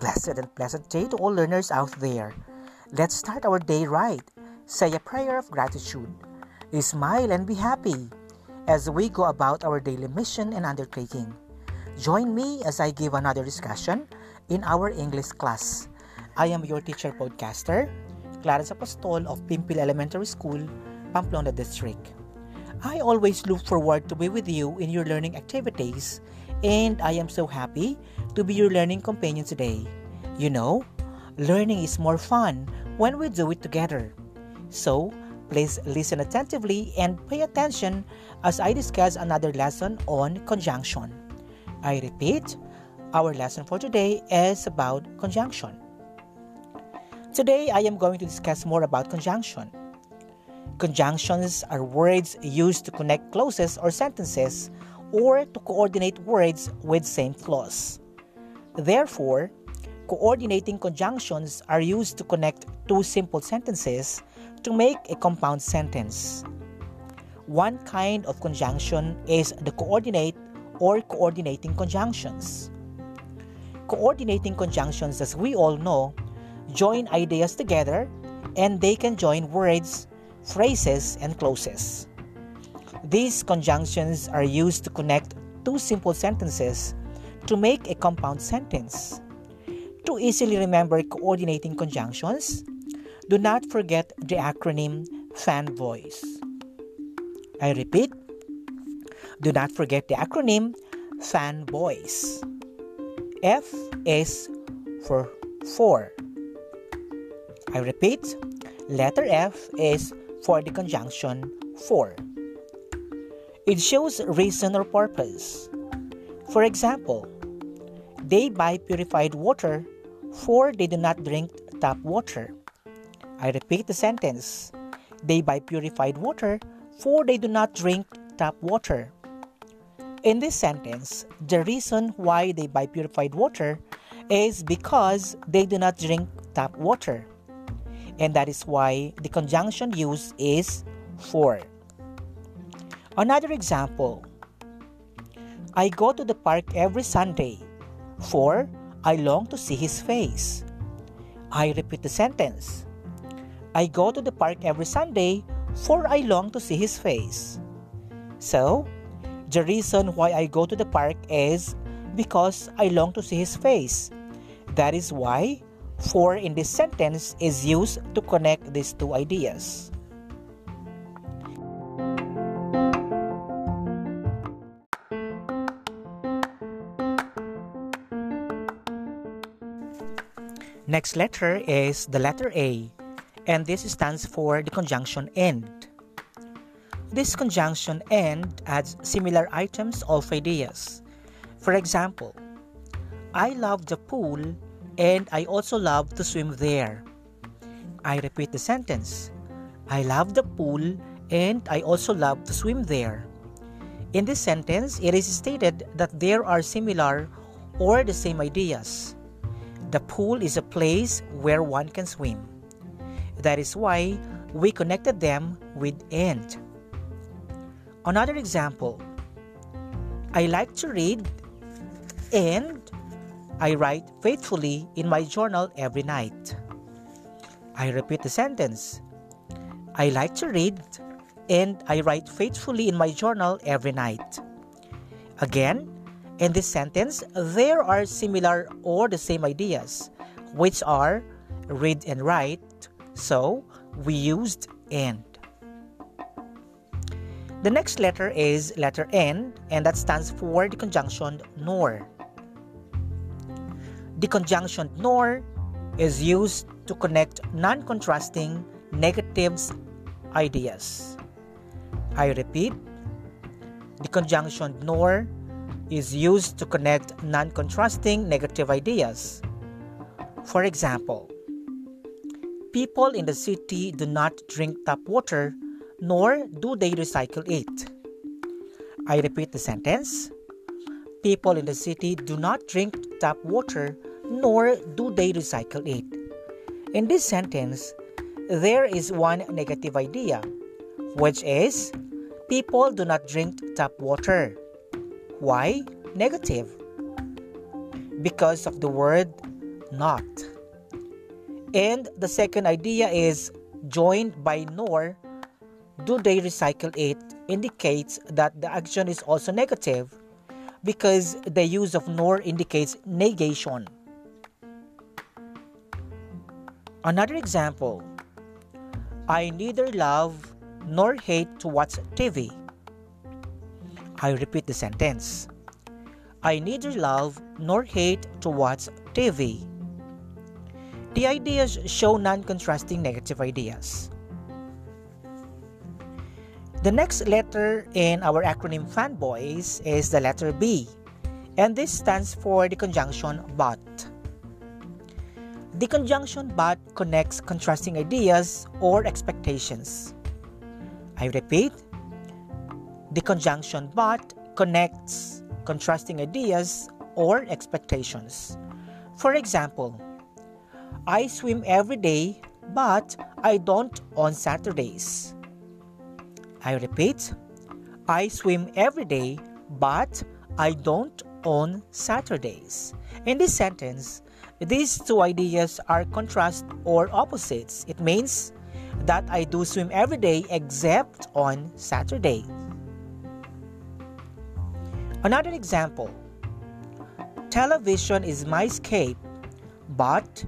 Blessed and pleasant day to all learners out there. Let's start our day right. Say a prayer of gratitude. Smile and be happy as we go about our daily mission and undertaking. Join me as I give another discussion in our English class. I am your teacher podcaster, Clarence Apostol of Pimpil Elementary School, Pamplona District. I always look forward to be with you in your learning activities, and I am so happy to be your learning companion today. You know, learning is more fun when we do it together. So, please listen attentively and pay attention as I discuss another lesson on conjunction. I repeat, our lesson for today is about conjunction. Today, I am going to discuss more about conjunction. Conjunctions are words used to connect clauses or sentences or to coordinate words with same clause. Therefore, coordinating conjunctions are used to connect two simple sentences to make a compound sentence. One kind of conjunction is the coordinate or coordinating conjunctions. Coordinating conjunctions, as we all know, join ideas together and they can join words phrases, and clauses. These conjunctions are used to connect two simple sentences to make a compound sentence. To easily remember coordinating conjunctions, do not forget the acronym FANBOYS. I repeat, do not forget the acronym FANBOYS. F is for for. I repeat, letter F is for the conjunction for. It shows reason or purpose. For example, they buy purified water, for they do not drink tap water. I repeat the sentence. They buy purified water, for they do not drink tap water. In this sentence, the reason why they buy purified water is because they do not drink tap water and that is why the conjunction used is for. Another example I go to the park every Sunday, for I long to see his face. I repeat the sentence I go to the park every Sunday, for I long to see his face. So, the reason why I go to the park is because I long to see his face. That is why for in this sentence is used to connect these two ideas. Next letter is the letter A, and this stands for the conjunction and. This conjunction and adds similar items of ideas. For example, I love the pool and I also love to swim there. I repeat the sentence. I love the pool and I also love to swim there. In this sentence, it is stated that there are similar or the same ideas. The pool is a place where one can swim. That is why we connected them with and. Another example I like to read and I write faithfully in my journal every night. I repeat the sentence. I like to read and I write faithfully in my journal every night. Again, in this sentence, there are similar or the same ideas, which are read and write, so we used and. The next letter is letter N, and that stands for the conjunction nor. The conjunction nor is used to connect non contrasting negatives ideas. I repeat, the conjunction nor is used to connect non contrasting negative ideas. For example, people in the city do not drink tap water nor do they recycle it. I repeat the sentence People in the city do not drink tap water, nor do they recycle it. In this sentence, there is one negative idea, which is people do not drink tap water. Why? Negative. Because of the word not. And the second idea is joined by nor. Do they recycle it indicates that the action is also negative because the use of nor indicates negation. Another example I neither love nor hate to watch TV. I repeat the sentence I neither love nor hate to watch TV. The ideas show non contrasting negative ideas. The next letter in our acronym Fanboys is the letter B, and this stands for the conjunction but. The conjunction but connects contrasting ideas or expectations. I repeat, the conjunction but connects contrasting ideas or expectations. For example, I swim every day, but I don't on Saturdays. I repeat, I swim every day, but I don't on Saturdays. In this sentence, these two ideas are contrast or opposites. It means that I do swim every day except on Saturday. Another example Television is my escape, but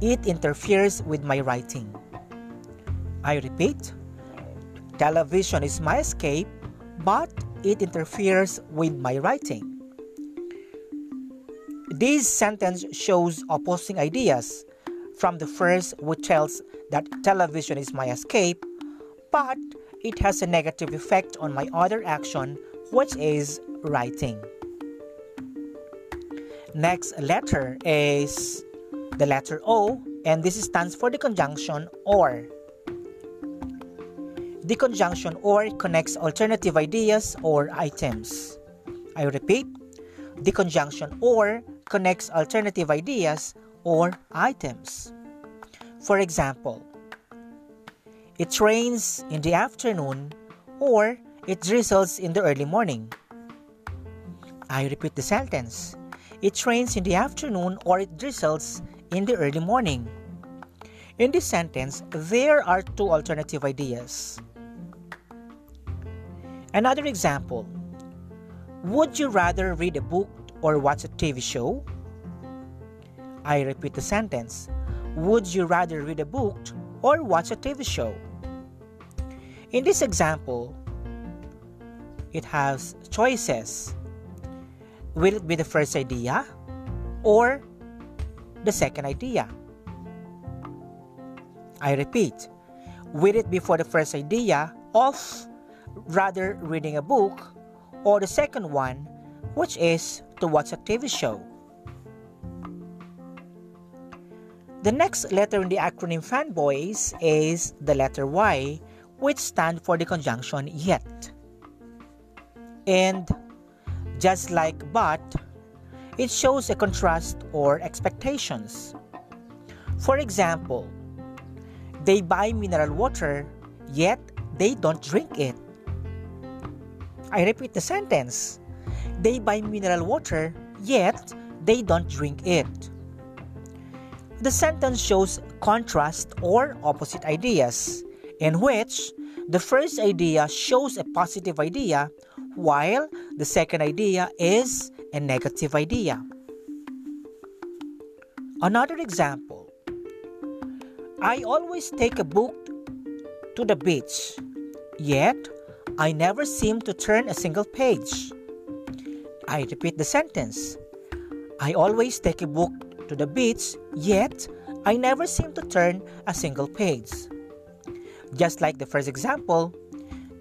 it interferes with my writing. I repeat, television is my escape, but it interferes with my writing. This sentence shows opposing ideas. From the first, which tells that television is my escape, but it has a negative effect on my other action, which is writing. Next letter is the letter O, and this stands for the conjunction or. The conjunction or connects alternative ideas or items. I repeat, the conjunction or connects alternative ideas or items. For example, it rains in the afternoon or it drizzles in the early morning. I repeat the sentence. It rains in the afternoon or it drizzles in the early morning. In this sentence, there are two alternative ideas. Another example Would you rather read a book or watch a TV show? I repeat the sentence Would you rather read a book or watch a TV show? In this example, it has choices. Will it be the first idea or the second idea. I repeat, will it be for the first idea of rather reading a book or the second one, which is to watch a TV show? The next letter in the acronym Fanboys is the letter Y, which stands for the conjunction yet. And just like but, it shows a contrast or expectations. For example, they buy mineral water, yet they don't drink it. I repeat the sentence. They buy mineral water, yet they don't drink it. The sentence shows contrast or opposite ideas, in which the first idea shows a positive idea, while the second idea is a negative idea. Another example I always take a book to the beach, yet I never seem to turn a single page. I repeat the sentence I always take a book to the beach, yet I never seem to turn a single page. Just like the first example,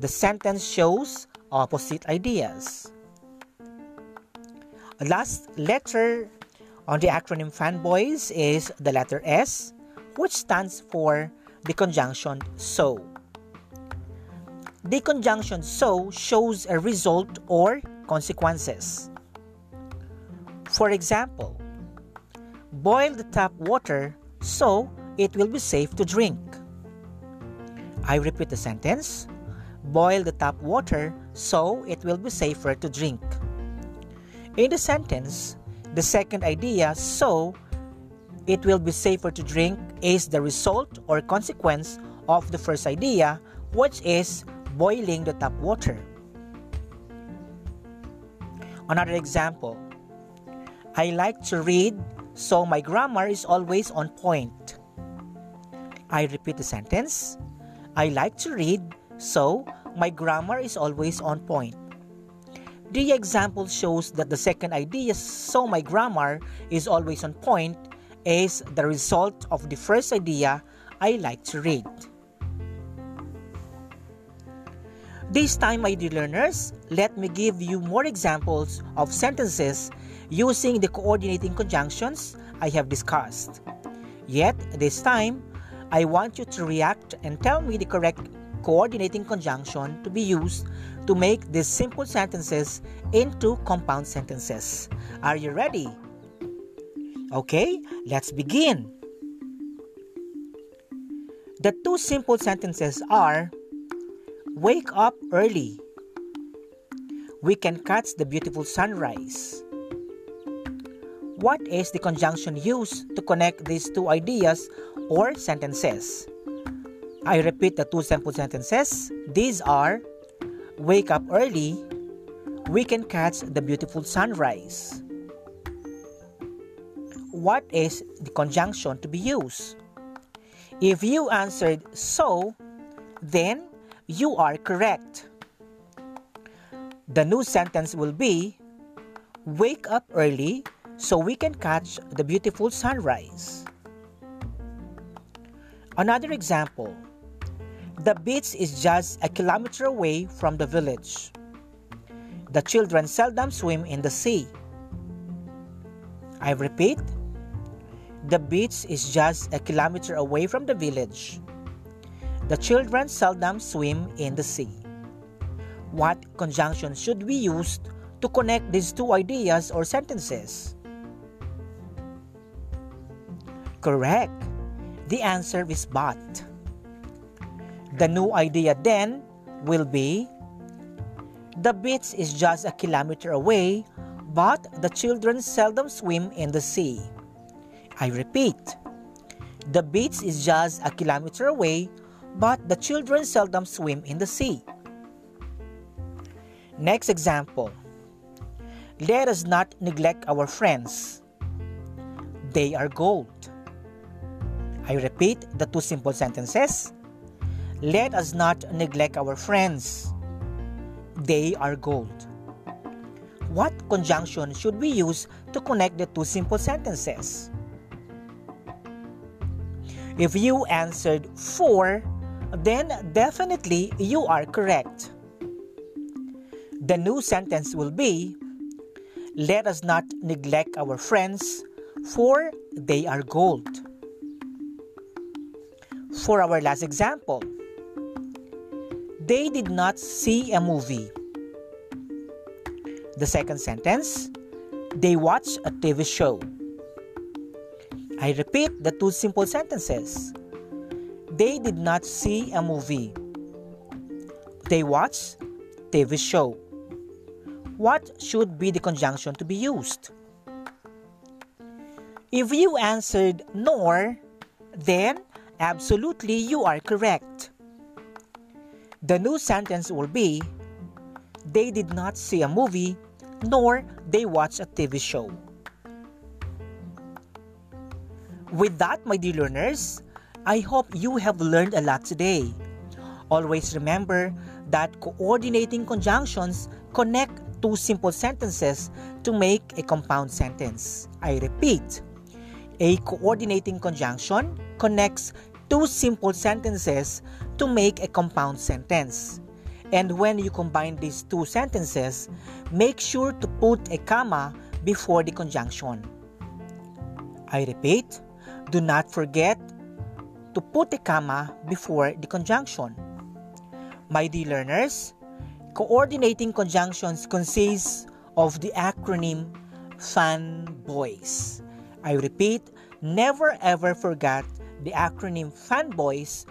the sentence shows opposite ideas last letter on the acronym Fanboys is the letter S, which stands for the conjunction so. The conjunction so shows a result or consequences. For example, boil the tap water so it will be safe to drink. I repeat the sentence boil the tap water so it will be safer to drink. In the sentence, the second idea, so it will be safer to drink, is the result or consequence of the first idea, which is boiling the tap water. Another example I like to read, so my grammar is always on point. I repeat the sentence I like to read, so my grammar is always on point. The example shows that the second idea, so my grammar is always on point, is the result of the first idea, I like to read. This time, my dear learners, let me give you more examples of sentences using the coordinating conjunctions I have discussed. Yet, this time, I want you to react and tell me the correct coordinating conjunction to be used to make these simple sentences into compound sentences. Are you ready? Okay, let's begin. The two simple sentences are Wake up early. We can catch the beautiful sunrise. What is the conjunction used to connect these two ideas or sentences? I repeat the two simple sentences. These are Wake up early, we can catch the beautiful sunrise. What is the conjunction to be used? If you answered so, then you are correct. The new sentence will be Wake up early so we can catch the beautiful sunrise. Another example the beach is just a kilometer away from the village. The children seldom swim in the sea. I repeat, the beach is just a kilometer away from the village. The children seldom swim in the sea. What conjunction should we use to connect these two ideas or sentences? Correct. The answer is but. The new idea then will be the beach is just a kilometer away, but the children seldom swim in the sea. I repeat, the beach is just a kilometer away, but the children seldom swim in the sea. Next example Let us not neglect our friends. They are gold. I repeat the two simple sentences. Let us not neglect our friends. They are gold. What conjunction should we use to connect the two simple sentences? If you answered for, then definitely you are correct. The new sentence will be Let us not neglect our friends, for they are gold. For our last example, they did not see a movie. The second sentence, they watched a TV show. I repeat the two simple sentences. They did not see a movie. They watched TV show. What should be the conjunction to be used? If you answered nor, then absolutely you are correct. The new sentence will be They did not see a movie nor they watched a TV show. With that, my dear learners, I hope you have learned a lot today. Always remember that coordinating conjunctions connect two simple sentences to make a compound sentence. I repeat, a coordinating conjunction connects two simple sentences to make a compound sentence. And when you combine these two sentences, make sure to put a comma before the conjunction. I repeat, do not forget to put a comma before the conjunction. My dear learners, coordinating conjunctions consists of the acronym FANBOYS. I repeat, never ever forget the acronym FANBOYS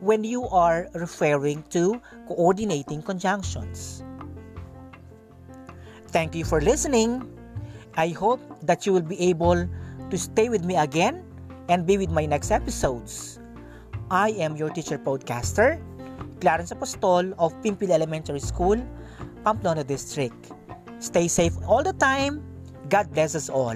when you are referring to coordinating conjunctions. Thank you for listening. I hope that you will be able to stay with me again and be with my next episodes. I am your teacher podcaster, Clarence Apostol of Pimpil Elementary School, Pamplona District. Stay safe all the time. God bless us all.